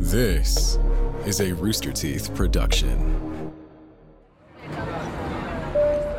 This is a Rooster Teeth production.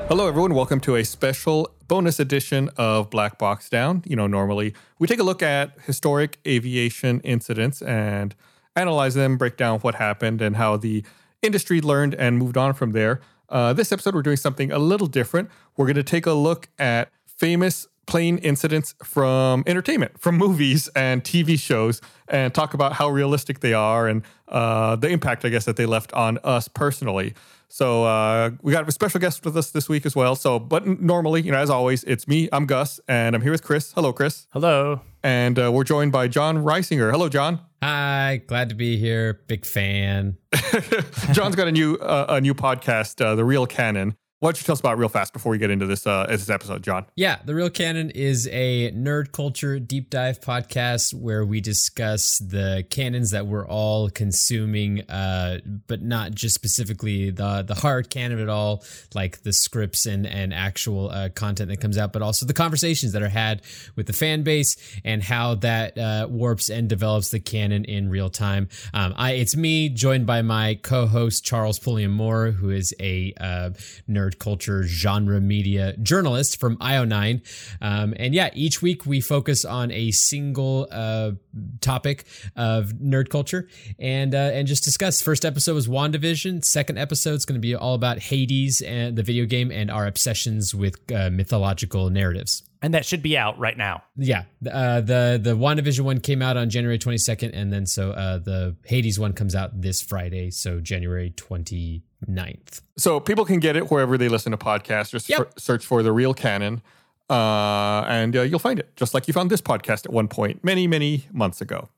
Hello, everyone. Welcome to a special bonus edition of Black Box Down. You know, normally we take a look at historic aviation incidents and analyze them, break down what happened, and how the industry learned and moved on from there. Uh, this episode, we're doing something a little different. We're going to take a look at famous plane incidents from entertainment, from movies and TV shows, and talk about how realistic they are and uh, the impact, I guess, that they left on us personally. So uh, we got a special guest with us this week as well. So, but normally, you know, as always, it's me. I'm Gus, and I'm here with Chris. Hello, Chris. Hello. And uh, we're joined by Jon Risinger. Hello, Jon. Hi, glad to be here. Big fan. Jon's got a new uh, a new podcast, uh, The Real Canon. Why don't you tell us about real fast before we get into this uh, this episode, Jon? Yeah, The Real Canon is a nerd culture deep dive podcast where we discuss the canons that we're all consuming, uh, but not just specifically the the hard canon at all, like the scripts and and actual uh, content that comes out, but also the conversations that are had with the fan base and how that uh, warps and develops the canon in real time. Um, I it's me joined by my co-host Charles Pulliam Moore, who is a uh, nerd culture genre media journalist from IO9. Um, and yeah, each week we focus on a single uh, topic of nerd culture and uh, and just discuss. First episode was WandaVision. Second episode is going to be all about Hades and the video game and our obsessions with uh, mythological narratives. And that should be out right now. Yeah, uh, the the WandaVision one came out on January 22nd, and then so uh, the Hades one comes out this Friday, so January 29th. So people can get it wherever they listen to podcasts. Just Yep. for- search for the Real Canon, uh, and uh, you'll find it. Just like you found this podcast at one point, many many months ago.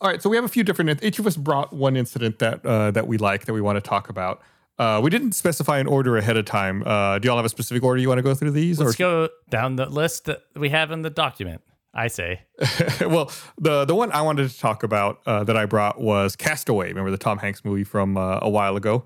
All right, so we have a few different. Each of us brought one incident that uh, that we like that we want to talk about. Uh, we didn't specify an order ahead of time. Uh, do y'all have a specific order you want to go through these? Let's go down the list that we have in the document. I say. well, the the one I wanted to talk about uh, that I brought was Castaway. Remember the Tom Hanks movie from uh, a while ago,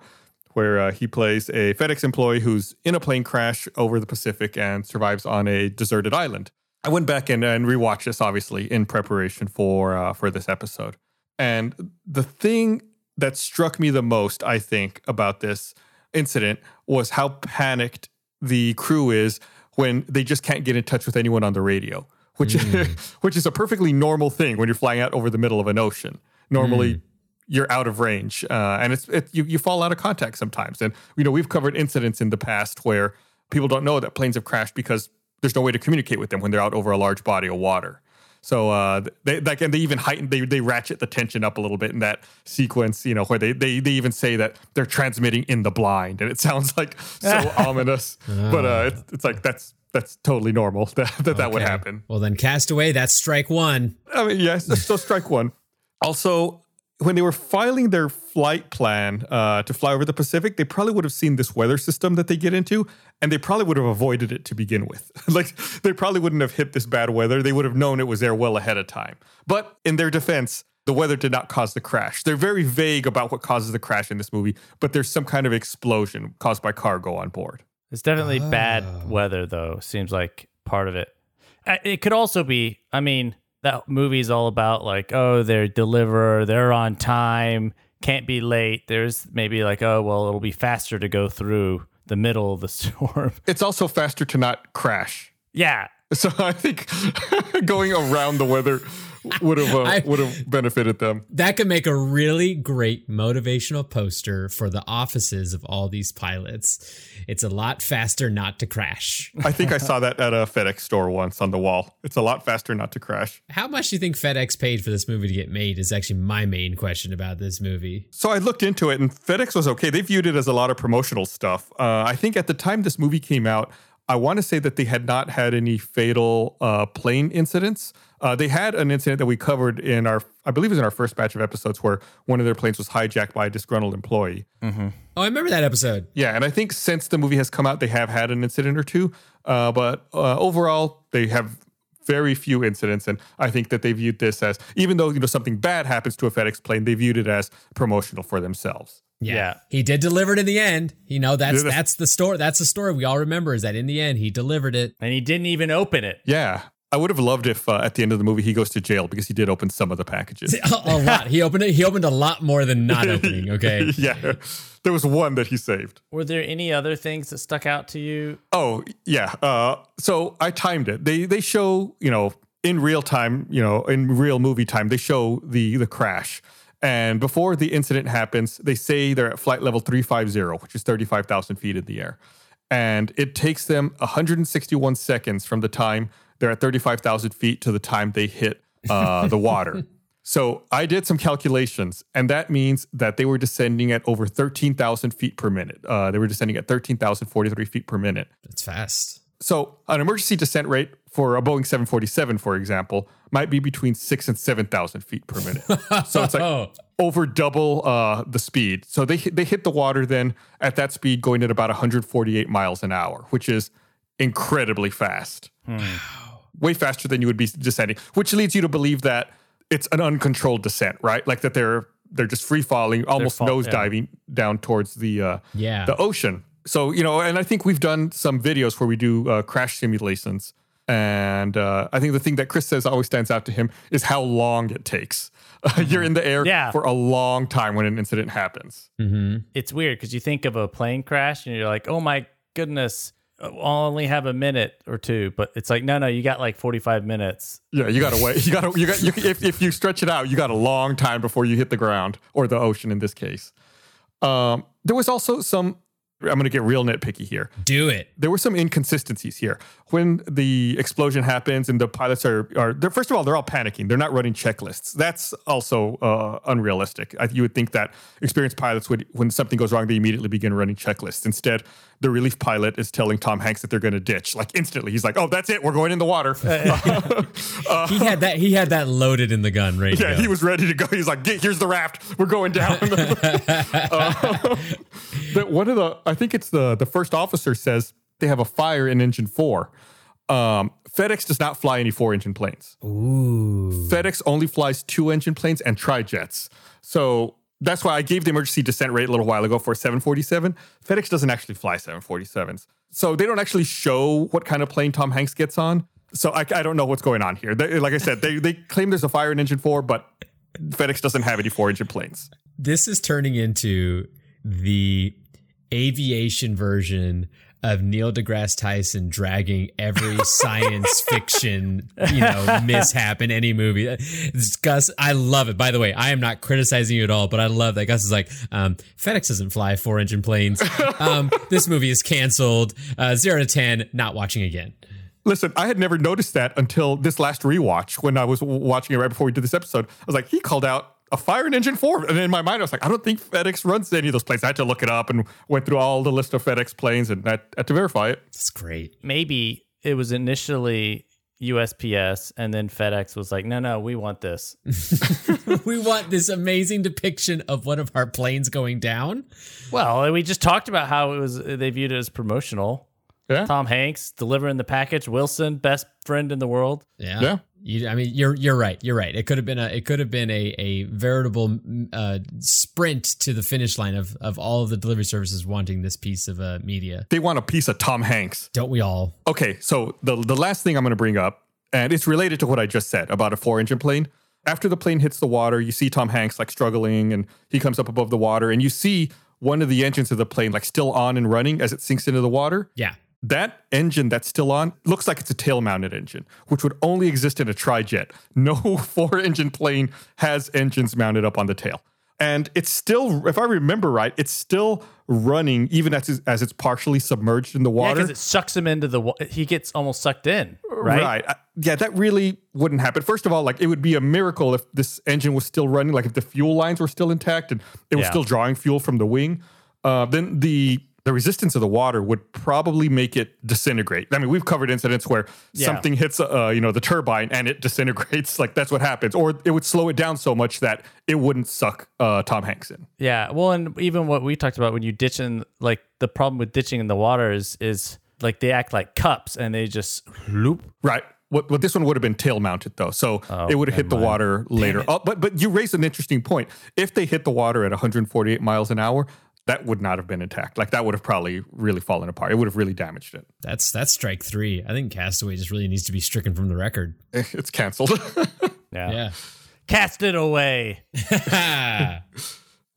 where uh, he plays a FedEx employee who's in a plane crash over the Pacific and survives on a deserted island. I went back and, and rewatched this, obviously, in preparation for uh, for this episode. And the thing that struck me the most, I think, about this incident was how panicked the crew is when they just can't get in touch with anyone on the radio, which which is a perfectly normal thing when you're flying out over the middle of an ocean. Normally, you're out of range, uh, and it's it, you you fall out of contact sometimes. And you know we've covered incidents in the past where people don't know that planes have crashed because there's no way to communicate with them when they're out over a large body of water. So uh, they like and they even heighten they they ratchet the tension up a little bit in that sequence, you know, where they they they even say that they're transmitting in the blind, and it sounds like so ominous. But uh, it's, it's like that's that's totally normal that that, that would happen. Well, then Castaway, that's strike one. I mean, yes, so strike one. Also, when they were filing their flight plan uh, to fly over the Pacific, they probably would have seen this weather system that they get into, and they probably would have avoided it to begin with. like, they probably wouldn't have hit this bad weather. They would have known it was there well ahead of time. But in their defense, the weather did not cause the crash. They're very vague about what causes the crash in this movie, but there's some kind of explosion caused by cargo on board. It's definitely bad weather, though. Seems like part of it. It could also be, I mean, that movie's all about like, oh, they're deliver, they're on time, can't be late. There's maybe like, oh, well, it'll be faster to go through the middle of the storm. It's also faster to not crash. yeah. So I think going around the weather would have uh, would have benefited them. That could make a really great motivational poster for the offices of all these pilots. It's a lot faster not to crash. I think I saw that at a FedEx store once on the wall. It's a lot faster not to crash. How much do you think FedEx paid for this movie to get made is actually my main question about this movie. So I looked into it, and FedEx was okay. They viewed it as a lot of promotional stuff. Uh, I think at the time this movie came out, I want to say that they had not had any fatal uh, plane incidents. Uh, they had an incident that we covered in our, I believe it was in our first batch of episodes, where one of their planes was hijacked by a disgruntled employee. Oh, I remember that episode. Yeah, and I think since the movie has come out, they have had an incident or two. Uh, but uh, overall, they have very few incidents, and I think that they viewed this as, even though you know something bad happens to a FedEx plane, they viewed it as promotional for themselves. Yeah. Yeah. He did deliver it in the end. You know, that's- that's the story. That's the story we all remember is that in the end he delivered it. And he didn't even open it. Yeah, I would have loved if uh, at the end of the movie he goes to jail because he did open some of the packages. A, a lot. He opened it. He opened a lot more than not opening. Okay. yeah, there was one that he saved. Were there any other things that stuck out to you? Oh yeah. Uh, so I timed it. They they show you know in real time, you know in real movie time, they show the the crash. And before the incident happens, they say they're at flight level 350, which is 35,000 feet in the air. And it takes them 161 seconds from the time they're at 35,000 feet to the time they hit uh, the water. so I did some calculations, and that means that they were descending at over 13,000 feet per minute. Uh, they were descending at 13,043 feet per minute. That's fast. So an emergency descent rate for a Boeing 747, for example, might be between six and 7,000 feet per minute. So it's like over double uh, the speed. So they they hit the water then at that speed, going at about 148 miles an hour, which is incredibly fast. Way faster than you would be descending, which leads you to believe that it's an uncontrolled descent, right? Like that they're they're just free falling, almost fall- nose yeah. diving down towards the uh, Yeah. the ocean. So you know, and I think we've done some videos where we do uh, crash simulations, and uh, I think the thing that Chris says always stands out to him is how long it takes. You're in the air Yeah. for a long time when an incident happens. It's weird because you think of a plane crash and you're like, oh my goodness, I'll only have a minute or two. But it's like, no, no, you got like 45 minutes. Yeah, you gotta wait. You gotta you got you, if if you stretch it out, you got a long time before you hit the ground or the ocean in this case. Um, there was also some. I'm gonna get real nitpicky here. Do it. there were some inconsistencies here. When the explosion happens and the pilots are are they're, first of all they're all panicking. They're not running checklists. That's also uh, unrealistic. I, you would think that experienced pilots would, when something goes wrong, they immediately begin running checklists. Instead, the relief pilot is telling Tom Hanks that they're going to ditch like instantly. He's like, "Oh, that's it. We're going in the water." He had that. He had that loaded in the gun, right? Yeah, he was ready to go. He's like, "Get- "Here's the raft. We're going down." Uh, but one of the, I think it's the the first officer says they have a fire in engine four. Um, FedEx does not fly any four engine planes. Ooh. FedEx only flies two engine planes and trijets. So that's why I gave the emergency descent rate a little while ago for a 747. FedEx doesn't actually fly 747s. So they don't actually show what kind of plane Tom Hanks gets on. So I, I don't know what's going on here. They, like I said, they, they claim there's a fire in engine four, but FedEx doesn't have any four engine planes. This is turning into the aviation version of Neil deGrasse Tyson dragging every science fiction, you know, mishap in any movie. It's Gus, I love it. By the way, I am not criticizing you at all, but I love that Gus is like, um, FedEx doesn't fly four engine planes. Um, this movie is canceled. Uh, zero to ten, not watching again. Listen, I had never noticed that until this last rewatch when I was watching it right before we did this episode. I was like, he called out a fire in engine four. And in my mind, I was like, I don't think FedEx runs any of those planes. I had to look it up and went through all the list of FedEx planes and I had to verify it. That's great. Maybe it was initially USPS and then FedEx was like, no, no, we want this. we want this amazing depiction of one of our planes going down. Well, we just talked about how it was, they viewed it as promotional. Yeah. Tom Hanks delivering the package. Wilson, best friend in the world. Yeah. Yeah. You, I mean, you're you're right. You're right. It could have been a it could have been a a veritable uh, sprint to the finish line of of all of the delivery services wanting this piece of uh, media. They want a piece of Tom Hanks. Don't we all? Okay, so the the last thing I'm going to bring up, and it's related to what I just said about a four engine plane. After the plane hits the water, you see Tom Hanks like struggling, and he comes up above the water, and you see one of the engines of the plane like still on and running as it sinks into the water. Yeah. That engine that's still on looks like it's a tail mounted engine, which would only exist in a trijet. No four engine plane has engines mounted up on the tail. And it's still, if I remember right, it's still running even as, as it's partially submerged in the water. because it sucks him into the. wa- He gets almost sucked in, right? Uh, Yeah, that really wouldn't happen. First of all, like it would be a miracle if this engine was still running, like if the fuel lines were still intact and it was Yeah. still drawing fuel from the wing. Uh, then the the resistance of the water would probably make it disintegrate. I mean, we've covered incidents where Yeah. something hits, uh, you know, the turbine and it disintegrates. Like that's what happens, or it would slow it down so much that it wouldn't suck uh, Tom Hanks in. Yeah. Well, and even what we talked about when you ditch in, like the problem with ditching in the water is, is like they act like cups and they just loop. Right. What, what this one would have been tail mounted though, so it would have hit the water later. Oh, but but you raised an interesting point. If they hit the water at 148 miles an hour, that would not have been intact. Like that would have probably really fallen apart. It would have really damaged it. That's that's strike three. I think Castaway just really needs to be stricken from the record. It's canceled. Yeah. Yeah. Cast it away.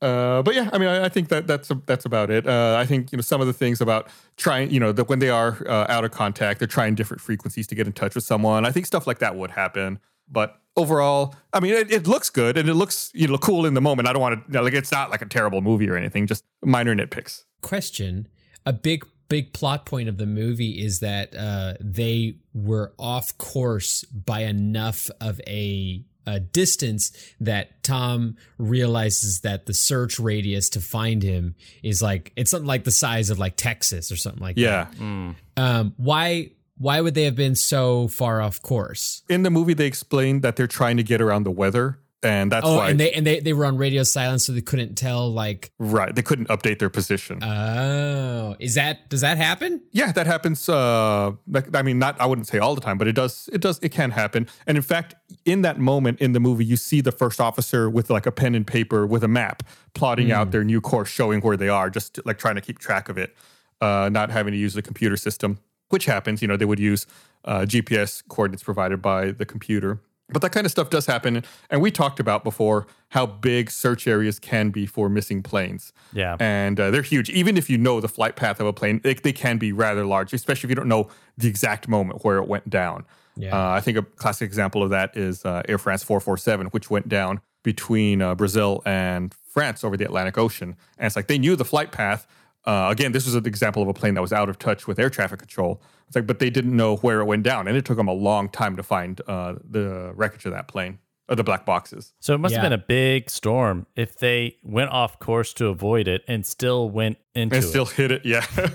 Uh, but yeah, I mean, I, I think that that's that's about it. Uh, I think you know some of the things about trying, you know, that when they are uh, out of contact, they're trying different frequencies to get in touch with someone. I think stuff like that would happen. But overall, I mean, it, it looks good and it looks you know cool in the moment. I don't want to like it's not like a terrible movie or anything. Just minor nitpicks. Question: A big big plot point of the movie is that uh, they were off course by enough of a, a distance that Tom realizes that the search radius to find him is like it's something like the size of like Texas or something like Yeah. That. Um, why why would they have been so far off course? In the movie, they explained that they're trying to get around the weather, and that's Oh, why. and they and they they were on radio silence, so they couldn't tell. Like, right, they couldn't update their position. oh, is that does that happen? Yeah, that happens. Uh, like, I mean, not I wouldn't say all the time, but it does. It does. It can happen. And in fact, in that moment in the movie, you see the first officer with like a pen and paper with a map, plotting out their new course, showing where they are, just like trying to keep track of it, uh, not having to use the computer system, which happens. You know, they would use uh, GPS coordinates provided by the computer. But that kind of stuff does happen. And we talked about before how big search areas can be for missing planes Yeah. and uh, they're huge. Even if you know the flight path of a plane, they, they can be rather large, especially if you don't know the exact moment where it went down. Yeah. Uh, I think a classic example of that is uh, Air France 447, which went down between uh, Brazil and France over the Atlantic Ocean. And it's like they knew the flight path. Uh, again, this was an example of a plane that was out of touch with air traffic control. It's like, but they didn't know where it went down, and it took them a long time to find uh, the wreckage of that plane, or the black boxes. So it must Yeah. have been a big storm if they went off course to avoid it and still went into and it. still hit it. Yeah.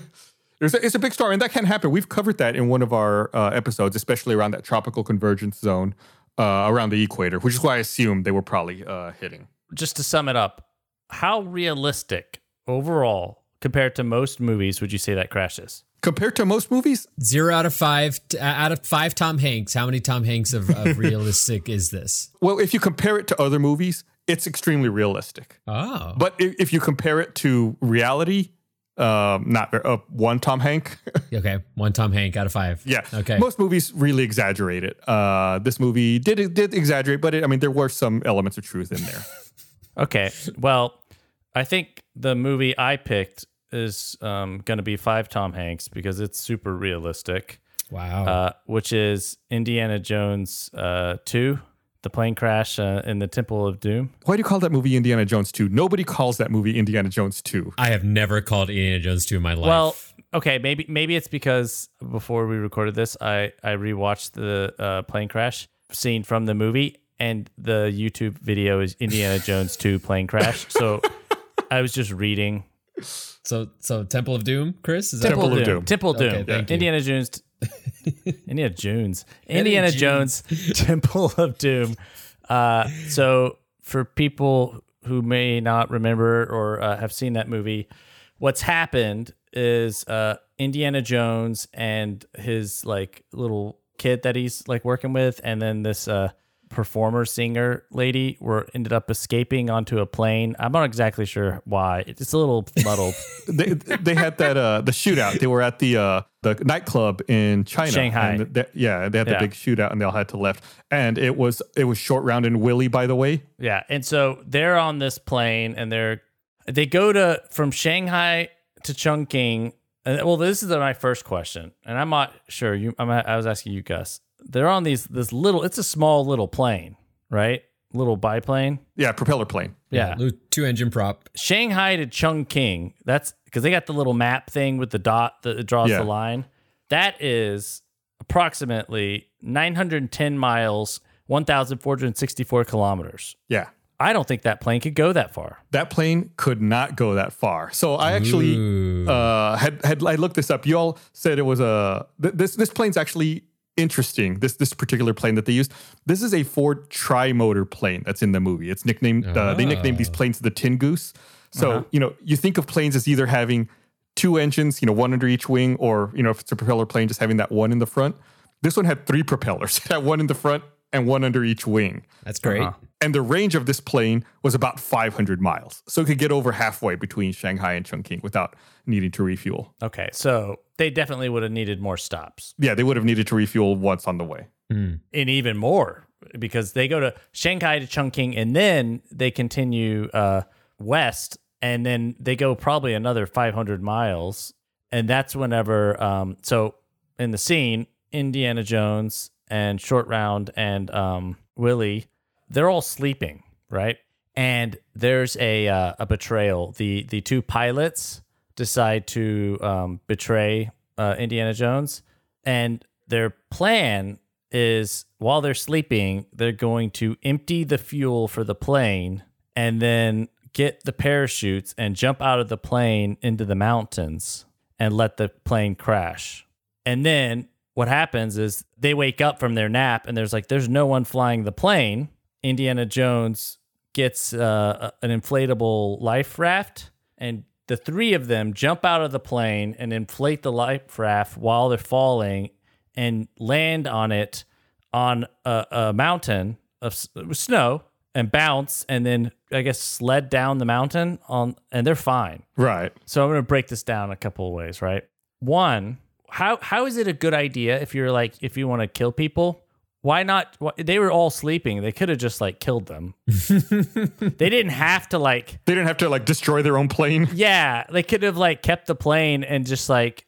It's a, it's a big storm, and that can happen. We've covered that in one of our uh, episodes, especially around that tropical convergence zone uh, around the equator, which is why I assume they were probably uh, hitting. Just to sum it up, how realistic overall compared to most movies would you say that crashes? Compared to most movies, Zero out of five. t- uh, out of five Tom Hanks, how many Tom Hanks of, of realistic is this? well, if you compare it to other movies, it's extremely realistic. Oh, But if, if you compare it to reality, um, not uh, one Tom Hank. okay. One Tom Hank out of five. yeah. Okay. Most movies really exaggerate it. Uh, this movie did did exaggerate, but it, I mean, there were some elements of truth in there. Okay. Well, I think the movie I picked is um, going to be five Tom Hanks because it's super realistic, wow. uh, which is Indiana Jones uh, 2, the plane crash uh, in the Temple of Doom. Why do you call that movie Indiana Jones 2? Nobody calls that movie Indiana Jones 2. I have never called Indiana Jones 2 in my life. Well, okay, maybe maybe it's because before we recorded this, I I rewatched the uh, plane crash scene from the movie, and the YouTube video is Indiana Jones 2 plane crash. So I was just reading so so Temple of Doom, Chris? Is that Temple of Doom. Temple of Doom. Okay, thank you. Indiana Jones. Indiana Jones. Indiana Jones. Temple of Doom. Uh, so for people who may not remember or uh, have seen that movie, what's happened is uh, Indiana Jones and his like little kid that he's like working with, and then this uh, performer singer lady were ended up escaping onto a plane. I'm not exactly sure why. It's a little muddled. they they had that uh the shootout. They were at the uh the nightclub in China, Shanghai. And th- yeah, they had the Yeah. big shootout, and they all had to left. And it was it was short round and Willie, by the way. Yeah, and so they're on this plane, and they're they go to from Shanghai to Chongqing. And well, this is my first question, and I'm not sure. You, I'm, I was asking you, Gus. They're on these this little. It's a small little plane, right? Little biplane. Yeah, propeller plane. Yeah, two engine prop. Shanghai to Chongqing. That's because they got the little map thing with the dot that draws Yeah. the line. That is approximately 910 miles, 1,464 kilometers. Yeah. I don't think that plane could go that far. That plane could not go that far. So I actually Ooh. uh, had had I looked this up. You all said it was a th- this this plane's actually interesting. This this particular plane that they used. This is a Ford tri-motor plane that's in the movie. It's nicknamed uh, they nicknamed these planes the Tin Goose. So you know you think of planes as either having two engines, you know, one under each wing, or you know if it's a propeller plane, just having that one in the front. This one had three propellers. It had one in the front and one under each wing. That's great. Uh-huh. And the range of this plane was about 500 miles. So it could get over halfway between Shanghai and Chongqing without needing to refuel. Okay, so they definitely would have needed more stops, Yeah, they would have needed to refuel once on the way. and even more because they go to Shanghai to Chongqing, and then they continue uh, west, and then they go probably another 500 miles, and that's whenever. Um, so in the scene, Indiana Jones and Short Round and um, Willie, they're all sleeping, right? And there's a uh, a betrayal. The the two pilots decide to um, betray uh, Indiana Jones, and their plan is while they're sleeping, they're going to empty the fuel for the plane and then get the parachutes and jump out of the plane into the mountains and let the plane crash. And then what happens is they wake up from their nap and there's like there's no one flying the plane. Indiana Jones gets uh, an inflatable life raft and the three of them jump out of the plane and inflate the life raft while they're falling and land on it on a, a mountain of snow and bounce and then I guess sled down the mountain on and they're fine. Right. So I'm going to break this down a couple of ways, right? One, how how is it a good idea if you're like if you want to kill people? Why not? wh- They were all sleeping. They could have just like killed them. they didn't have to like They didn't have to like destroy their own plane. yeah, they could have like kept the plane and just like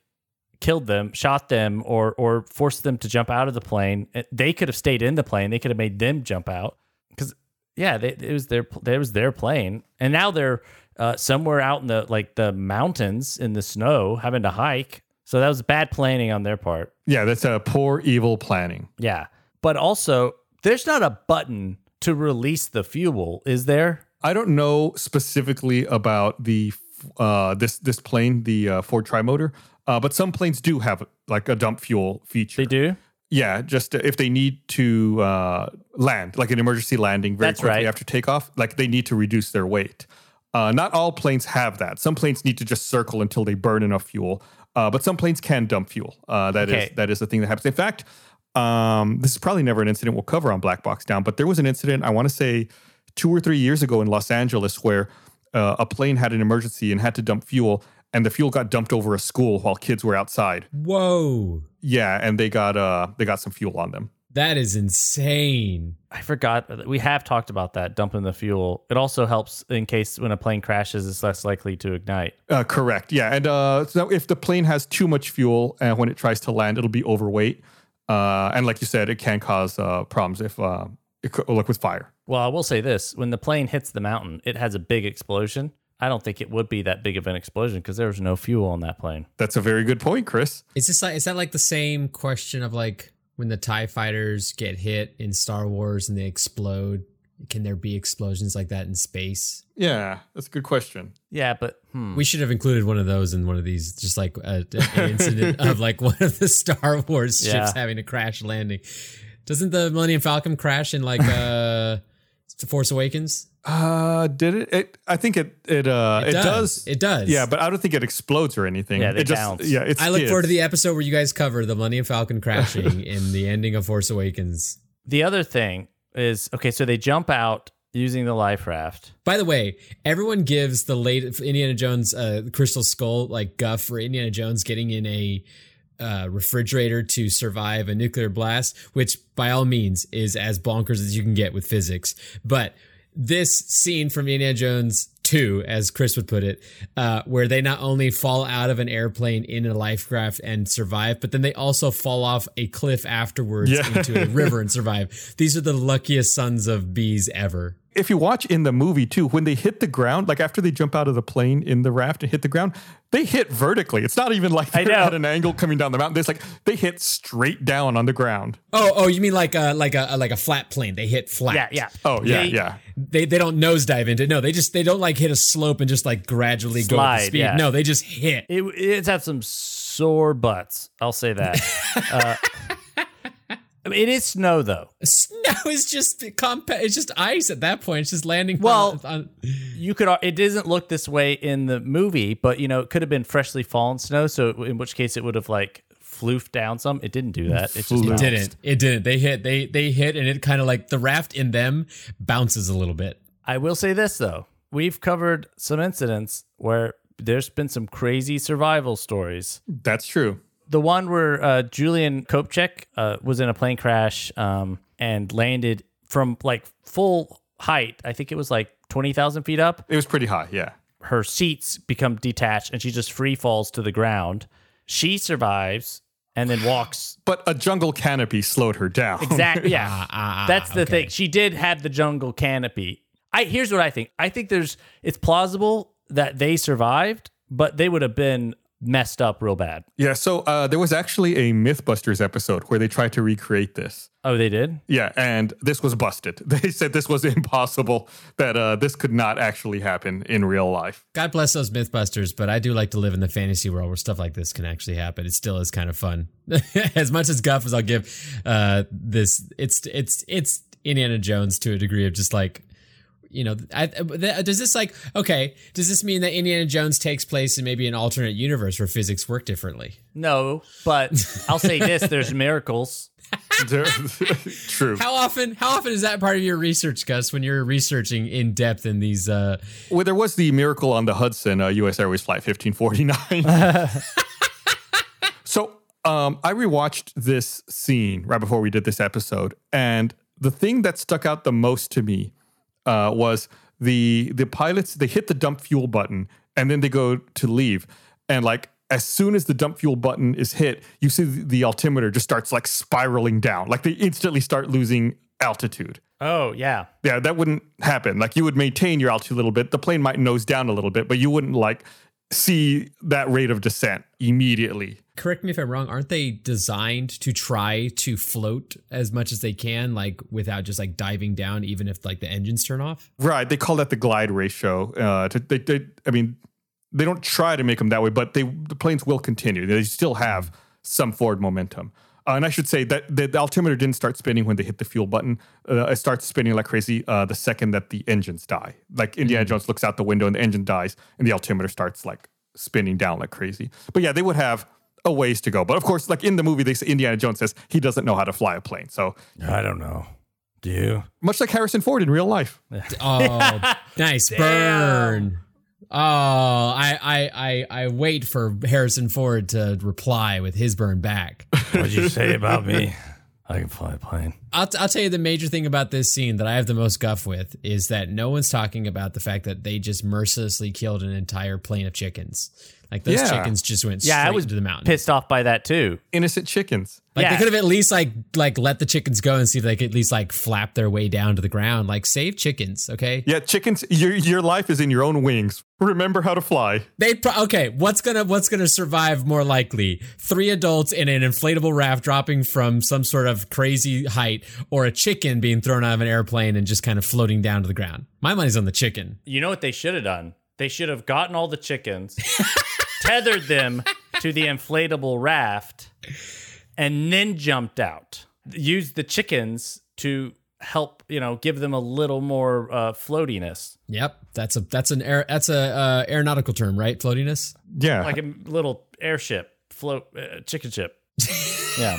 killed them, shot them, or or forced them to jump out of the plane. Uh, They could have stayed in the plane. They could have made them jump out because yeah, they, it was their it was their plane, and now they're uh, somewhere out in the like the mountains in the snow having to hike. So that was bad planning on their part. Yeah, that's a poor evil planning. Yeah, but also there's not a button to release the fuel, is there? I don't know specifically about the uh, this this plane, the uh, Ford Trimotor, uh, but some planes do have like a dump fuel feature. They do. Yeah, just if they need to uh, land, like an emergency landing very That's quickly right. after takeoff, like they need to reduce their weight. Uh, not all planes have that. Some planes need to just circle until they burn enough fuel, uh, but some planes can dump fuel. Uh, that is Okay. that is the thing that happens. In fact, um, this is probably never an incident we'll cover on Black Box Down, but there was an incident I want to say two or three years ago in Los Angeles where uh, a plane had an emergency and had to dump fuel, and the fuel got dumped over a school while kids were outside. Whoa. Yeah, and they got uh they got some fuel on them. That is insane. I forgot. We have talked about that dumping the fuel. It also helps in case when a plane crashes, it's less likely to ignite. Uh, correct. Yeah, and uh, so if the plane has too much fuel and when it tries to land, it'll be overweight. Uh, and like you said, it can cause uh, problems if uh, it could, like with fire. Well, I will say this: when the plane hits the mountain, it has a big explosion. I don't think it would be that big of an explosion because there was no fuel on that plane. That's a very good point, Chris. Is this like is that like the same question of like when the TIE fighters get hit in Star Wars and they explode? Can there be explosions like that in space? Yeah, that's a good question. Yeah, but hmm. We should have included one of those in one of these, just like a, an incident of like one of the Star Wars ships Yeah. having a crash landing. Doesn't the Millennium Falcon crash in like uh The Force Awakens? Uh, did it? it I think it it uh it, does. It does. Yeah, but I don't think it explodes or anything. Yeah, they it just bounce. yeah. It's I look forward to the episode where you guys cover the Millennium Falcon crashing in the ending of Force Awakens. the other thing is okay. So they jump out using the life raft. By the way, everyone gives the late Indiana Jones uh, Crystal Skull like guff for Indiana Jones getting in a uh, refrigerator to survive a nuclear blast, which by all means is as bonkers as you can get with physics. But this scene from Indiana Jones 2, as Chris would put it, uh, where they not only fall out of an airplane in a life raft and survive, but then they also fall off a cliff afterwards Yeah. into a river and survive. These are the luckiest sons of bees ever. If you watch in the movie too, when they hit the ground, like after they jump out of the plane in the raft and hit the ground, they hit vertically. It's not even like they're at an angle coming down the mountain. It's like they hit straight down on the ground. Oh, oh, you mean like a like a like a flat plane? They hit flat. Yeah, yeah. Oh yeah, They- yeah. They they don't nosedive into. No, they just they don't like hit a slope and just like gradually go up Slide, the speed. yeah. No, they just hit. It, it's had some sore butts. I'll say that. uh, I mean, it is snow though. Snow is just compact. It's just ice at that point. It's just landing. Well- on, on- You could. It doesn't look this way in the movie, but you know, it could have been freshly fallen snow. So in which case, it would have like floof down some. It didn't do that. It just It didn't. It didn't. They hit. They they hit, and it kind of like the raft in them bounces a little bit. I will say this though. We've covered some incidents where there's been some crazy survival stories. That's true. The one where uh, Juliane Koepcke uh, was in a plane crash um, and landed from like full height. I think it was like 20,000 feet up. It was pretty high. Yeah. Her seats become detached and she just free falls to the ground. She survives and then walks. But a jungle canopy slowed her down. Exactly. Yeah. Ah, ah, ah, That's the okay. thing. She did have the jungle canopy. I here's what I think. I think there's it's plausible that they survived, but they would have been messed up real bad. Yeah. So uh, there was actually a Mythbusters episode where they tried to recreate this. Oh, they did? Yeah, and this was busted. They said this was impossible, that uh, this could not actually happen in real life. God bless those MythBusters, but I do like to live in the fantasy world where stuff like this can actually happen. It still is kind of fun. as much as guff as I'll give uh, this, it's it's it's Indiana Jones to a degree of just like. You know, I, does this like okay? Does this mean that Indiana Jones takes place in maybe an alternate universe where physics work differently? No, but I'll say this: there's miracles. True. How often? How often is that part of your research, Gus? When you're researching in depth in these? Uh, Well, there was the miracle on the Hudson, uh, U.S. Airways Flight 1549. so um, I rewatched this scene right before we did this episode, and the thing that stuck out the most to me uh, was the the pilots. They hit the dump fuel button, and then they go to leave, and like as soon as the dump fuel button is hit, you see the, the altimeter just starts like spiraling down. Like they instantly start losing altitude. Oh yeah, Yeah, that wouldn't happen. Like you would maintain your altitude a little bit. The plane might nose down a little bit, but you wouldn't like see that rate of descent immediately. correct me if I'm wrong. Aren't they designed to try to float as much as they can, like without just like diving down, even if like the engines turn off? Right. They call that the glide ratio. Uh, to, they, they, I mean, they don't try to make them that way, but they the planes will continue. They still have some forward momentum. Uh, and I should say that the, the altimeter didn't start spinning when they hit the fuel button. Uh, it starts spinning like crazy uh, the second that the engines die. Like Indiana Jones looks out the window and the engine dies, and the altimeter starts like spinning down like crazy. But yeah, they would have a ways to go. But of course, like in the movie, they say Indiana Jones says he doesn't know how to fly a plane. So I don't know. Do you? much like Harrison Ford in real life. Oh, nice burn. Oh, I, I I I wait for Harrison Ford to reply with his burn back. What'd you say about me? I can fly a plane. I'll, I'll tell you the major thing about this scene that I have the most guff with is that no one's talking about the fact that they just mercilessly killed an entire plane of chickens. Like those Yeah. chickens just went Yeah, straight I was into the mountain. pissed off by that too. Innocent chickens. Like Yeah. they could have at least like like let the chickens go and see if they could at least like flap their way down to the ground. Like save chickens, okay? Yeah, chickens. Your your life is in your own wings. Remember how to fly. They pro- okay. What's gonna what's gonna survive more likely? Three adults in an inflatable raft dropping from some sort of crazy height, or a chicken being thrown out of an airplane and just kind of floating down to the ground. My money's on the chicken. You know what they should have done? They should have gotten all the chickens, tethered them to the inflatable raft, and then jumped out. Used the chickens to help, you know, give them a little more uh, floatiness, Yep, that's a that's an air that's a uh, aeronautical term, right? Floatiness. Yeah. like a little airship, float, uh, chicken ship. yeah.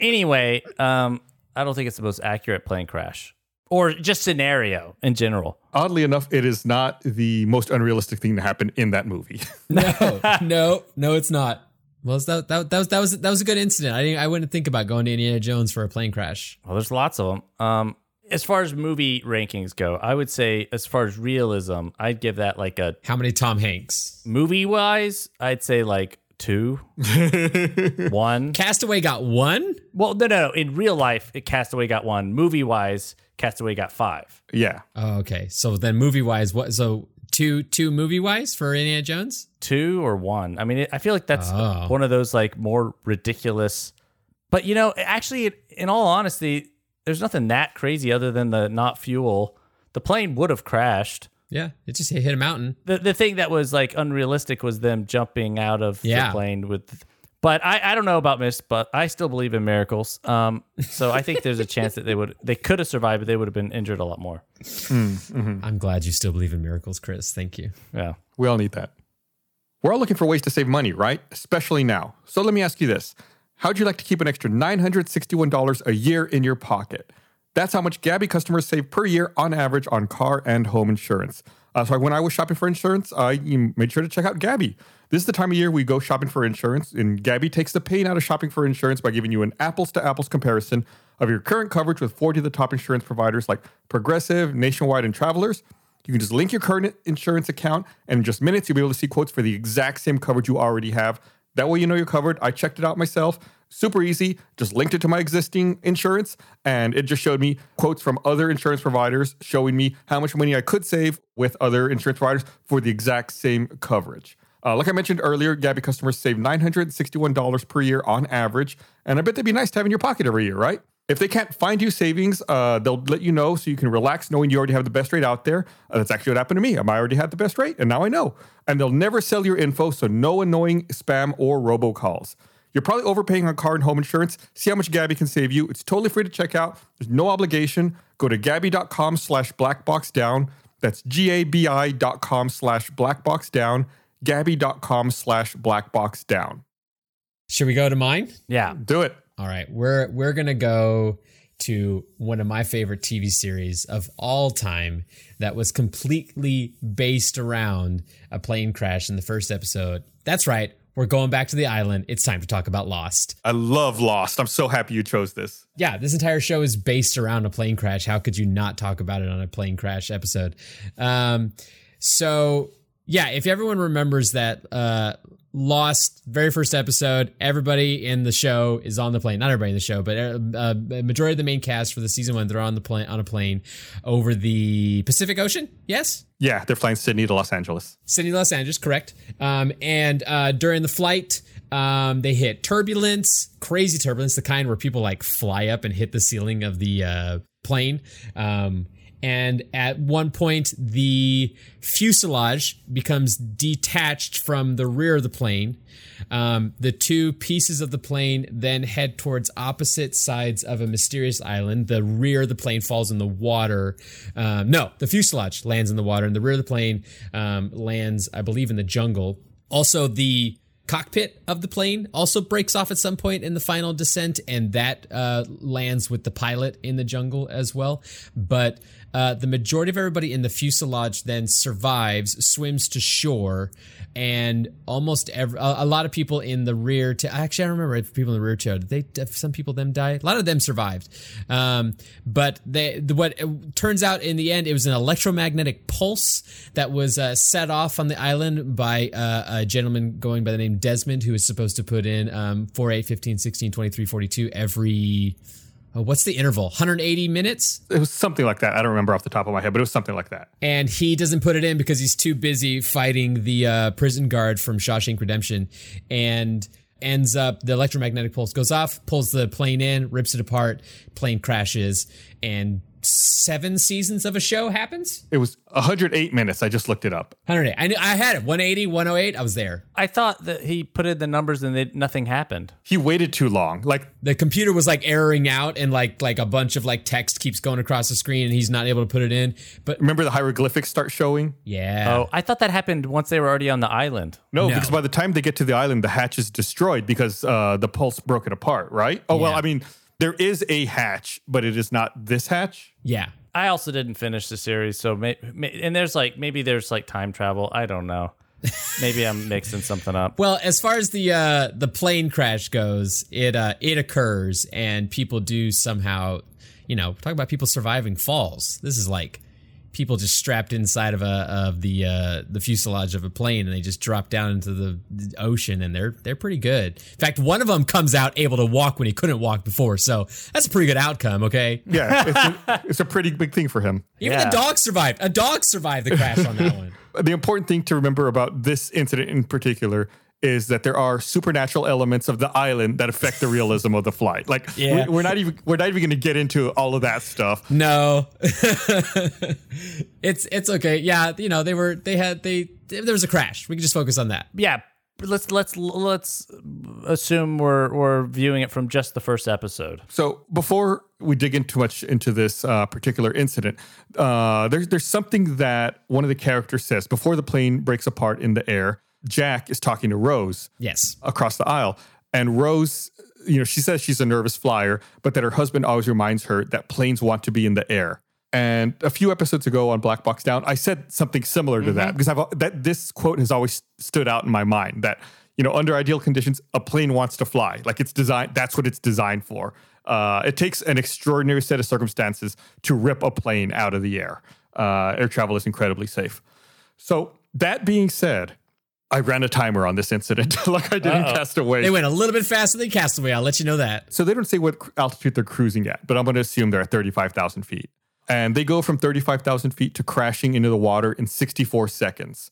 Anyway, um, I don't think it's the most accurate plane crash or just scenario in general. Oddly enough, it is not the most unrealistic thing to happen in that movie. No, no, no, it's not. Well, that, that, that was that was that was a good incident. I didn't, I wouldn't think about going to Indiana Jones for a plane crash. Well, there's lots of them. Um, as far as movie rankings go, I would say as far as realism, I'd give that like a How many Tom Hanks? movie wise, I'd say like two, one. Castaway got one. Well, no, no, no. In real life, it Castaway got one. Movie wise, Castaway got five. yeah. Oh, okay. So then movie wise, what? So two two movie wise for Indiana Jones. two or one. I mean, it, I feel like that's Oh. one of those like more ridiculous. But you know, actually, in all honesty, there's nothing that crazy other than the not fuel. The plane would have crashed. Yeah, it just hit, hit a mountain. The the thing that was like unrealistic was them jumping out of Yeah. the plane with. But I, I don't know about Mist, but I still believe in miracles. Um, so I think there's a chance that they would they could have survived, but they would have been injured a lot more. I'm glad you still believe in miracles, Chris. Thank you. Yeah. We all need that. We're all looking for ways to save money, right? Especially now. So let me ask you this How'd you like to keep an extra $961 a year in your pocket? That's how much Gabi customers save per year on average on car and home insurance. Uh, so when I was shopping for insurance, I made sure to check out Gabi. This is the time of year we go shopping for insurance, and Gabi takes the pain out of shopping for insurance by giving you an apples to apples comparison of your current coverage with 40 of the top insurance providers like Progressive, Nationwide, and Travelers. You can just link your current insurance account, and in just minutes, you'll be able to see quotes for the exact same coverage you already have. That way, you know you're covered. I checked it out myself. Super easy. Just linked it to my existing insurance, and it just showed me quotes from other insurance providers showing me how much money I could save with other insurance providers for the exact same coverage. Uh, like I mentioned earlier, Gabi customers save $961 per year on average, and I bet they'd be nice to have in your pocket every year, right? If they can't find you savings, uh, they'll let you know so you can relax knowing you already have the best rate out there. Uh, that's actually what happened to me. I already had the best rate, and now I know. And they'll never sell your info, so no annoying spam or robocalls. You're probably overpaying on car and home insurance. See how much Gabi can save you. It's totally free to check out. There's no obligation. Go to gabi.com slash blackboxdown. That's G-A-B-I dot com slash blackboxdown. Gabi.com slash blackboxdown. Should we go to mine? Yeah. Do it. All right, we're we're gonna go to one of my favorite TV series of all time that was completely based around a plane crash in the first episode. That's right, we're going back to the island. It's time to talk about Lost. I love Lost. I'm so happy you chose this. Yeah, this entire show is based around a plane crash. How could you not talk about it on a plane crash episode? Um, so yeah, if everyone remembers that uh, Lost very first episode, everybody in the show is on the plane. Not everybody in the show, but uh, uh, majority of the main cast for the season one, they're on the plane on a plane over the Pacific Ocean. Yes, Yeah, they're flying Sydney to Los Angeles. Sydney, Los Angeles, correct. Um, and uh, during the flight, um, they hit turbulence, crazy turbulence, the kind where people like fly up and hit the ceiling of the uh, plane. Um, and at one point, the fuselage becomes detached from the rear of the plane. Um, the two pieces of the plane then head towards opposite sides of a mysterious island. The rear of the plane falls in the water. Um, no, the fuselage lands in the water, and the rear of the plane um, lands, I believe, in the jungle. Also, the cockpit of the plane also breaks off at some point in the final descent, and that uh, lands with the pilot in the jungle as well. But uh, the majority of everybody in the fuselage then survives, swims to shore, and almost every a, a lot of people in the rear. Actually, I remember people in the rear. Did they? Some people them die? A lot of them survived, um, but they the, what it turns out in the end it was an electromagnetic pulse that was uh, set off on the island by uh, a gentleman going by the name Desmond, who is supposed to put in um, 4, 8, 15, 16, 23, 42 every. Oh, what's the interval? 180 minutes? It was something like that. I don't remember off the top of my head, but it was something like that. and he doesn't put it in because he's too busy fighting the uh, prison guard from Shawshank Redemption, and ends up the electromagnetic pulse goes off, pulls the plane in, rips it apart, plane crashes, and seven seasons of a show happens. It was 108 minutes. I just looked it up. 108. I knew I had it. 180, 108. I was there. I thought that he put in the numbers and they, nothing happened. He waited too long. Like, The computer was like erroring out, and like like a bunch of like text keeps going across the screen, and he's not able to put it in. But remember the hieroglyphics start showing? yeah, Oh, I thought that happened once they were already on the island. No, No. because by the time they get to the island, the hatch is destroyed because uh, the pulse broke it apart, right? Oh, well, I mean, there is a hatch, but it is not this hatch. yeah. I also didn't finish the series, so may, may, and there's like maybe there's like time travel. I don't know. maybe I'm mixing something up. Well, as far as the uh, the plane crash goes, it uh, it occurs, and people do somehow, you know, talk about people surviving falls. This is like people just strapped inside of a of the uh, the fuselage of a plane, and they just drop down into the ocean, and they're they're pretty good. In fact, one of them comes out able to walk when he couldn't walk before, so that's a pretty good outcome. Okay, Yeah, it's a, it's a pretty big thing for him. even Yeah. the dog survived. A dog survived the crash on that one. The important thing to remember about this incident in particular is that there are supernatural elements of the island that affect the realism of the flight. Like, Yeah. we, we're not even we're not even going to get into all of that stuff. No, it's it's okay. Yeah, you know they were they had they there was a crash. We can just focus on that. Yeah, let's let's let's assume we're we're viewing it from just the first episode. So before we dig in too much into this uh, particular incident, uh, there's there's something that one of the characters says before the plane breaks apart in the air. Jack is talking to Rose Yes. across the aisle. And Rose, you know, she says she's a nervous flyer, but that her husband always reminds her that planes want to be in the air. And a few episodes ago on Black Box Down, I said something similar to that because I've that this quote has always stood out in my mind that you know under ideal conditions a plane wants to fly like it's designed that's what it's designed for. Uh, it takes an extraordinary set of circumstances to rip a plane out of the air. Uh, air travel is incredibly safe. So that being said, I ran a timer on this incident like I didn't cast away. They went a little bit faster than Castaway. I'll let you know that. So they don't say what altitude they're cruising at, but I'm going to assume they're at 35,000 feet. And they go from 35,000 feet to crashing into the water in 64 seconds,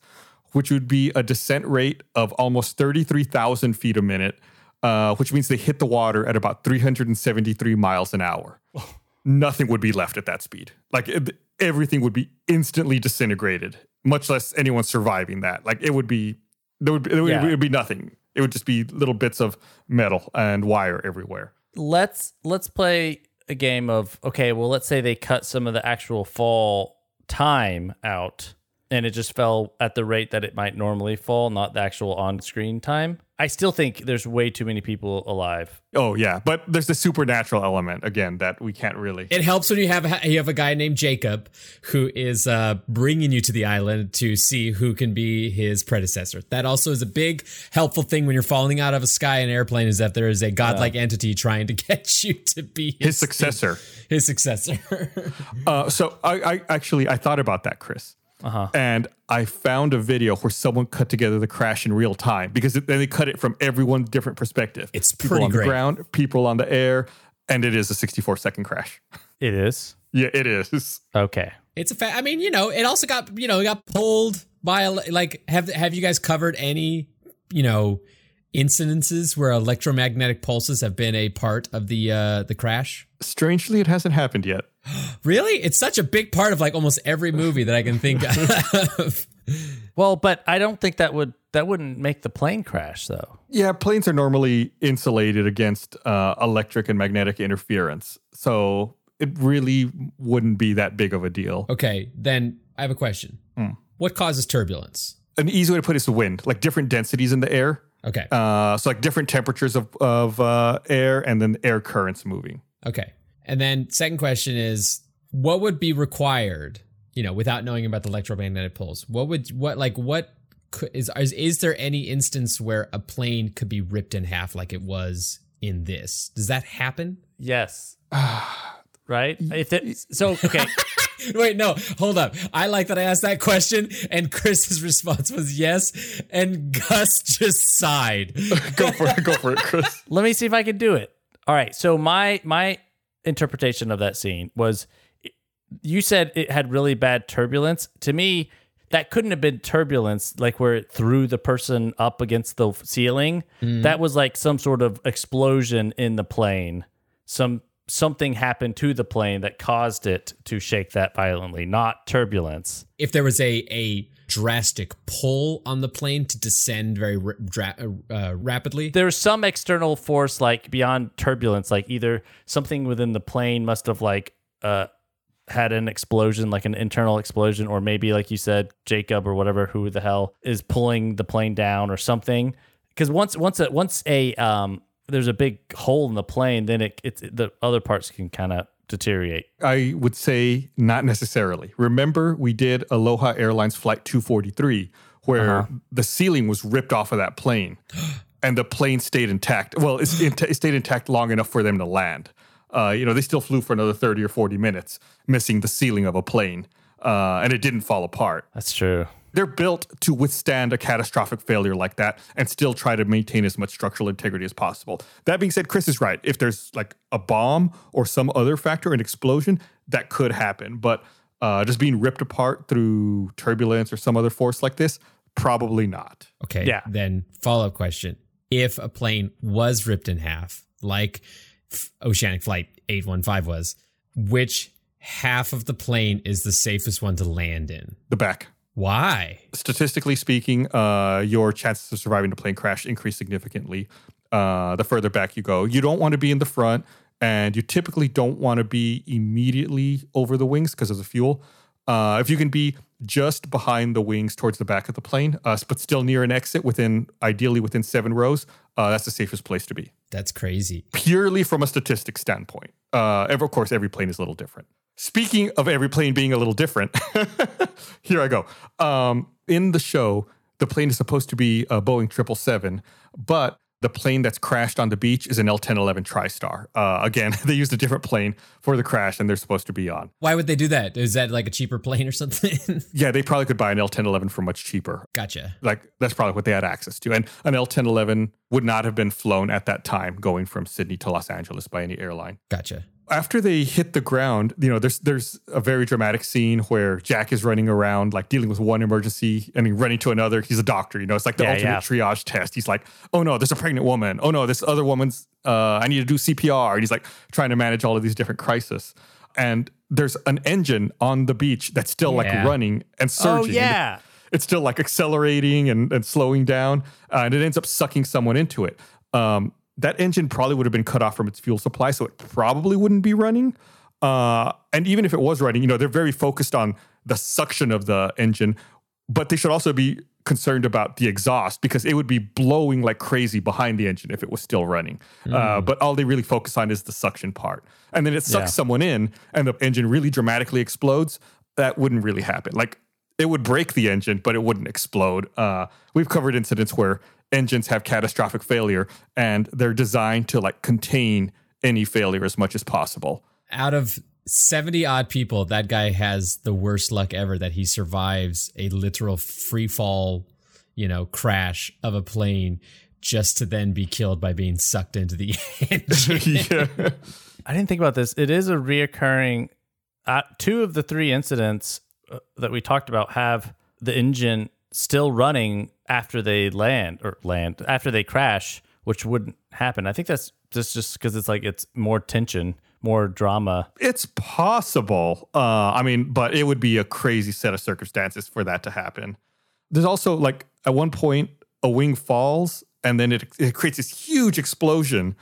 which would be a descent rate of almost 33,000 feet a minute, uh, which means they hit the water at about 373 miles an hour. Nothing would be left at that speed. Like it- everything would be instantly disintegrated, much less anyone surviving that. Like it would be, there would, there would, Yeah. it would be nothing. It would just be little bits of metal and wire everywhere. let's let's play a game of okay well let's say they cut some of the actual fall time out and it just fell at the rate that it might normally fall not the actual on-screen time i still think there's way too many people alive Oh yeah, but there's the supernatural element again that we can't really. It helps when you have you have a guy named Jacob who is uh, bringing you to the island to see who can be his predecessor. That also is a big helpful thing when you're falling out of a sky in an airplane is that there is a godlike entity trying to get you to be his, his successor. His successor. Uh, so I, I actually I thought about that, Chris, uh-huh and I found a video where someone cut together the crash in real time because then they cut it from everyone's different perspective. It's people pretty on great. the ground, people on the air, and it is a 64 second crash. it is Yeah, it is. okay it's a fact. I mean, you know, it also got you know it got pulled by a, like have have you guys covered any you know incidences where electromagnetic pulses have been a part of the uh the crash? Strangely, it hasn't happened yet. Really? It's such a big part of like almost every movie that I can think of. well but i don't think that would that wouldn't make the plane crash though Yeah, planes are normally insulated against uh, electric and magnetic interference, so it really wouldn't be that big of a deal. okay, then I have a question. What causes turbulence? An easy way to put it is the wind, like different densities in the air. Okay. Uh, so like different temperatures of of uh, air and then air currents moving. Okay. And then second question is what would be required, you know, without knowing about the electromagnetic pulse? What would what like what could, is is is there any instance where a plane could be ripped in half like it was in this? Does that happen? yes right if it, so okay Wait, no, hold up. I like that I asked that question and Chris's response was yes and Gus just sighed. Go for it. Go for it, Chris. let me see if I can do it. All right. So my my interpretation of that scene was you said it had really bad turbulence. To me, that couldn't have been turbulence like where it threw the person up against the ceiling. Mm-hmm. That was like some sort of explosion in the plane. Some something happened to the plane that caused it to shake that violently, not turbulence. if there was a a drastic pull on the plane to descend very dra- uh, rapidly. there's some external force like beyond turbulence like either something within the plane must have like uh had an explosion like an internal explosion or maybe like you said jacob or whatever who the hell is pulling the plane down or something because once once a once a um there's a big hole in the plane then it it's the other parts can kind of deteriorate I would say not necessarily. Remember, we did Aloha Airlines Flight 243, where the ceiling was ripped off of that plane, and the plane stayed intact. Well, it, it stayed intact long enough for them to land. Uh, you know, they still flew for another 30 or 40 minutes, missing the ceiling of a plane, uh, and it didn't fall apart. that's true They're built to withstand a catastrophic failure like that and still try to maintain as much structural integrity as possible. That being said, Chris is right. If there's like a bomb or some other factor, an explosion, that could happen. But uh, just being ripped apart through turbulence or some other force like this, probably not. Okay. Yeah. Then follow up question: If a plane was ripped in half, like F- Oceanic Flight 815 was, which half of the plane is the safest one to land in? The back. Why? Statistically speaking, uh, your chances of surviving a plane crash increase significantly uh, the further back you go. You don't want to be in the front, and you typically don't want to be immediately over the wings because of the fuel. Uh, if you can be just behind the wings towards the back of the plane, uh, but still near an exit within, ideally within seven rows, uh, that's the safest place to be. That's crazy. Purely from a statistics standpoint. Uh, of course, every plane is a little different. Speaking of every plane being a little different, here I go. Um, in the show, the plane is supposed to be a Boeing 777, but the plane that's crashed on the beach is an L1011 TriStar. Uh, again, they used a different plane for the crash than they're supposed to be on. Why would they do that? Is that like a cheaper plane or something? Yeah, they probably could buy an L1011 for much cheaper. gotcha. Like that's probably what they had access to. And an L1011 would not have been flown at that time going from Sydney to Los Angeles by any airline. Gotcha. After they hit the ground, you know, there's there's a very dramatic scene where Jack is running around, like dealing with one emergency and he running to another. He's a doctor, you know, it's like the Yeah, ultimate yeah. triage test. He's like, oh no, there's a pregnant woman. Oh no, this other woman's. Uh, I need to do CPR. And he's like trying to manage all of these different crises. And there's an engine on the beach that's still Yeah. like running and surging. Oh yeah. it's still like accelerating and, and slowing down, uh, and it ends up sucking someone into it. Um, that engine probably would have been cut off from its fuel supply, so it probably wouldn't be running. Uh, and even if it was running, you know, they're very focused on the suction of the engine, but they should also be concerned about the exhaust because it would be blowing like crazy behind the engine if it was still running. Uh, but all they really focus on is the suction part. And then it sucks Yeah. someone in and the engine really dramatically explodes. That wouldn't really happen. Like it would break the engine, but it wouldn't explode. Uh, we've covered incidents where engines have catastrophic failure and they're designed to like contain any failure as much as possible. Out of 70 odd people, that guy has the worst luck ever that he survives a literal free fall, you know, crash of a plane just to then be killed by being sucked into the engine. yeah. I didn't think about this. It is a reoccurring. Uh, two of the three incidents uh, that we talked about have the engine still running after they land or land after they crash, which wouldn't happen. I think that's just just because it's like it's more tension, more drama. It's possible. Uh, I mean, but it would be a crazy set of circumstances for that to happen. There's also like at one point a wing falls and then it, it creates this huge explosion.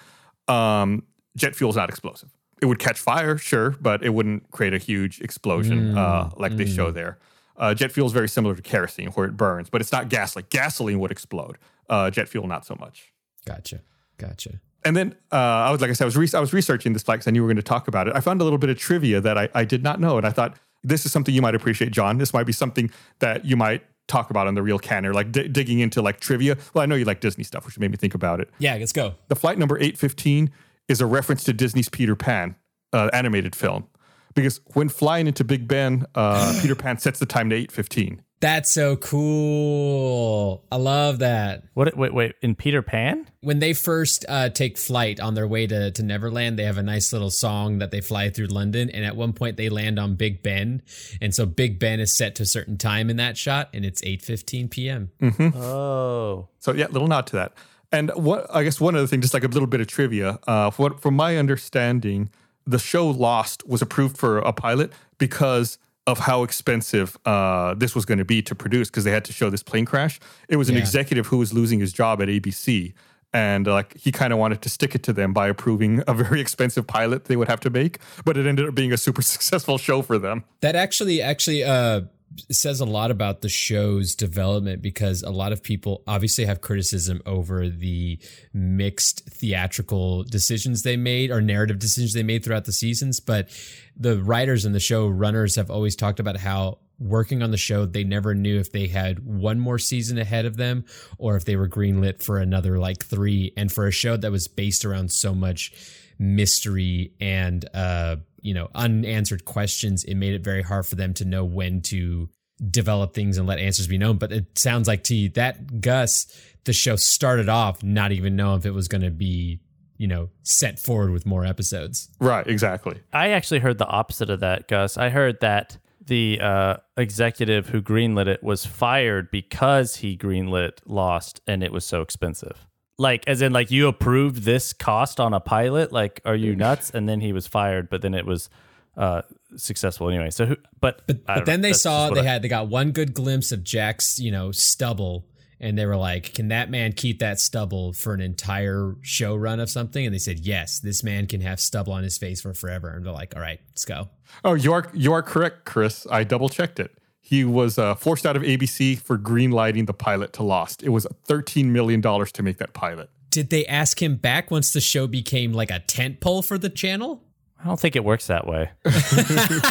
Um, jet fuel is not explosive. It would catch fire, sure, but it wouldn't create a huge explosion uh, like they show there. Uh, jet fuel is very similar to kerosene, where it burns, but it's not gas. Like gasoline would explode. Uh, jet fuel, not so much. gotcha. Gotcha. And then uh, I was like I said, I was re- I was researching this flight because I knew we were going to talk about it. I found a little bit of trivia that I, I did not know, and I thought this is something you might appreciate, Jon. This might be something that you might talk about on the Real Canon, like di- digging into like trivia. Well, I know you like Disney stuff, which made me think about it. Yeah, let's go. The flight number eight fifteen is a reference to Disney's Peter Pan uh, animated film, because when flying into Big Ben, uh, Peter Pan sets the time to eight fifteen. That's so cool. I love that. What? Wait, wait. In Peter Pan? When they first uh, take flight on their way to, to Neverland, they have a nice little song that they fly through London. And at one point, they land on Big Ben. And so Big Ben is set to a certain time in that shot, and it's 8.15 p.m. Oh, So yeah, little nod to that. And what I guess one other thing, just like a little bit of trivia. Uh, what from my understanding, the show Lost was approved for a pilot because of how expensive uh, this was going to be to produce because they had to show this plane crash. It was an Yeah. executive who was losing his job at ABC. And uh, like he kind of wanted to stick it to them by approving a very expensive pilot they would have to make, but it ended up being a super successful show for them. That actually actually uh says a lot about the show's development because a lot of people obviously have criticism over the mixed theatrical decisions they made or narrative decisions they made throughout the seasons. But the writers and the show runners have always talked about how working on the show they never knew if they had one more season ahead of them or if they were greenlit for another like 3 and for a show that was based around so much mystery and uh you know unanswered questions it made it very hard for them to know when to develop things and let answers be known but it sounds like to you that gus the show started off not even knowing if it was going to be you know set forward with more episodes Right, exactly. I actually heard the opposite of that, Gus. I heard that the uh, executive who greenlit it was fired because he greenlit Lost and it was so expensive. Like, as in, like you approved this cost on a pilot. Like, are you nuts? And then he was fired, but then it was uh, successful anyway. So, who, but but, but then know. they That's saw they I- had they got one good glimpse of jack's you know stubble and they were like can that man keep that stubble for an entire show run of something and they said yes this man can have stubble on his face for forever and they're like all right let's go Oh, you are you are correct, Chris. I double checked it. He was uh, forced out of ABC for greenlighting the pilot to Lost. It was $13 million to make that pilot. Did they ask him back once the show became like a tent pole for the channel? I don't think it works that way.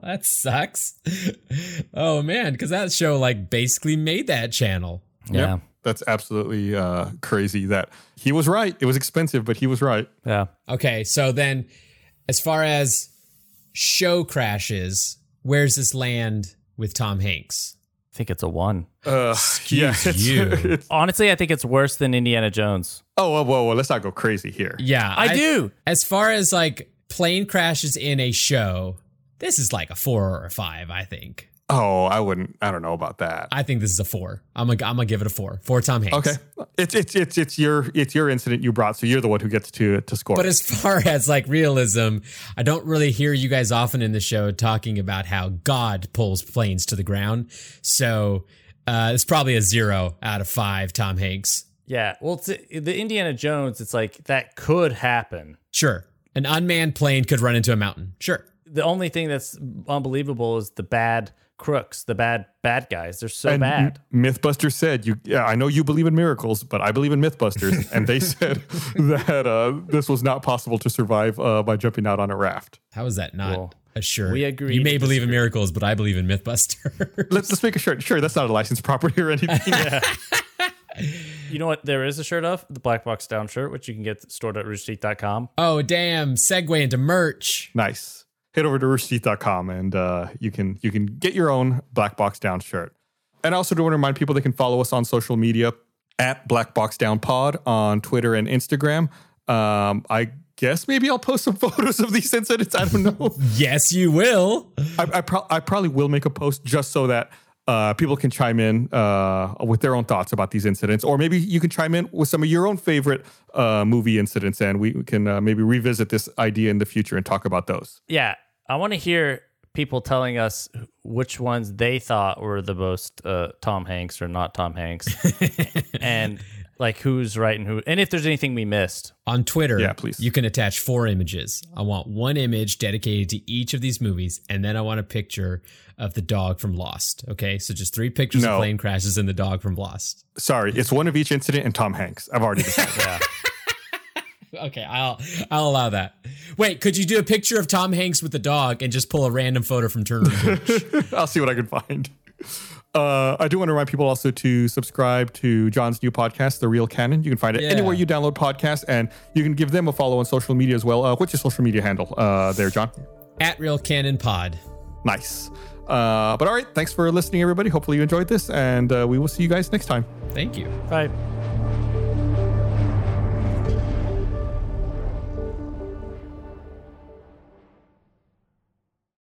That sucks. Oh man, because that show like basically made that channel. Yeah. Yep. That's absolutely uh, crazy that he was right. It was expensive, but he was right. Yeah. Okay, so then as far as show crashes, where's this land with Tom Hanks? I think it's a one. Uh, yeah, it's- you. it's- Honestly, I think it's worse than Indiana Jones. oh, whoa, whoa, whoa, let's not go crazy here. Yeah, I, do. As far as like plane crashes in a show, this is like a four or a five. I think. Oh, I wouldn't. I don't know about that. I think this is a four. I'm gonna I'm gonna give it a four. For Tom Hanks. Okay, it's it's it's it's your it's your incident you brought, so you're the one who gets to to score. But as far as like realism, I don't really hear you guys often in the show talking about how God pulls planes to the ground. So uh, it's probably a zero out of five. Tom Hanks. Yeah. Well, it's, the Indiana Jones, it's like that could happen. Sure, an unmanned plane could run into a mountain. Sure. The only thing that's unbelievable is the bad crooks, the bad bad guys. They're so and bad. MythBusters said, "You, yeah, I know you believe in miracles, but I believe in MythBusters." and they said that uh, this was not possible to survive uh, by jumping out on a raft. How is that not Well, a sure? we agree You may believe in miracles, but I believe in MythBusters. Let's let's make a shirt. Sure, that's not a licensed property or anything. You know what? There is a shirt of the Black Box Down shirt, which you can get stored at roosterteeth.com. oh damn! Segue into merch. Nice. Head over to roosterteeth.com and uh, you can you can get your own Black Box Down shirt. And I also do want to remind people they can follow us on social media at Black Box Down Pod on Twitter and Instagram. Um, I guess maybe I'll post some photos of these incidents. I don't know. Yes, you will. I, I, pro- I probably will make a post just so that uh, people can chime in uh, with their own thoughts about these incidents, or maybe you can chime in with some of your own favorite uh, movie incidents, and we can uh, maybe revisit this idea in the future and talk about those. Yeah. I want to hear people telling us which ones they thought were the most uh, Tom Hanks or not Tom Hanks, and like who's right and who, and if there's anything we missed. On Twitter, Yeah, please. you can attach four images. I want one image dedicated to each of these movies, and then I want a picture of the dog from Lost. Okay, so just three pictures No. of plane crashes and the dog from Lost. Sorry, it's one of each incident and Tom Hanks. I've already decided. Yeah. Okay, I'll I'll allow that. Wait, could you do a picture of Tom Hanks with the dog and just pull a random photo from Turner? I'll see what I can find. Uh, I do want to remind people also to subscribe to Jon's new podcast, The Real Canon. You can find it Yeah. anywhere you download podcasts, and you can give them a follow on social media as well. Uh, what's your social media handle uh, there, John? At Real Canon Pod. Nice. Uh, but all right, thanks for listening, everybody. Hopefully you enjoyed this, and uh, we will see you guys next time. Thank you. Bye.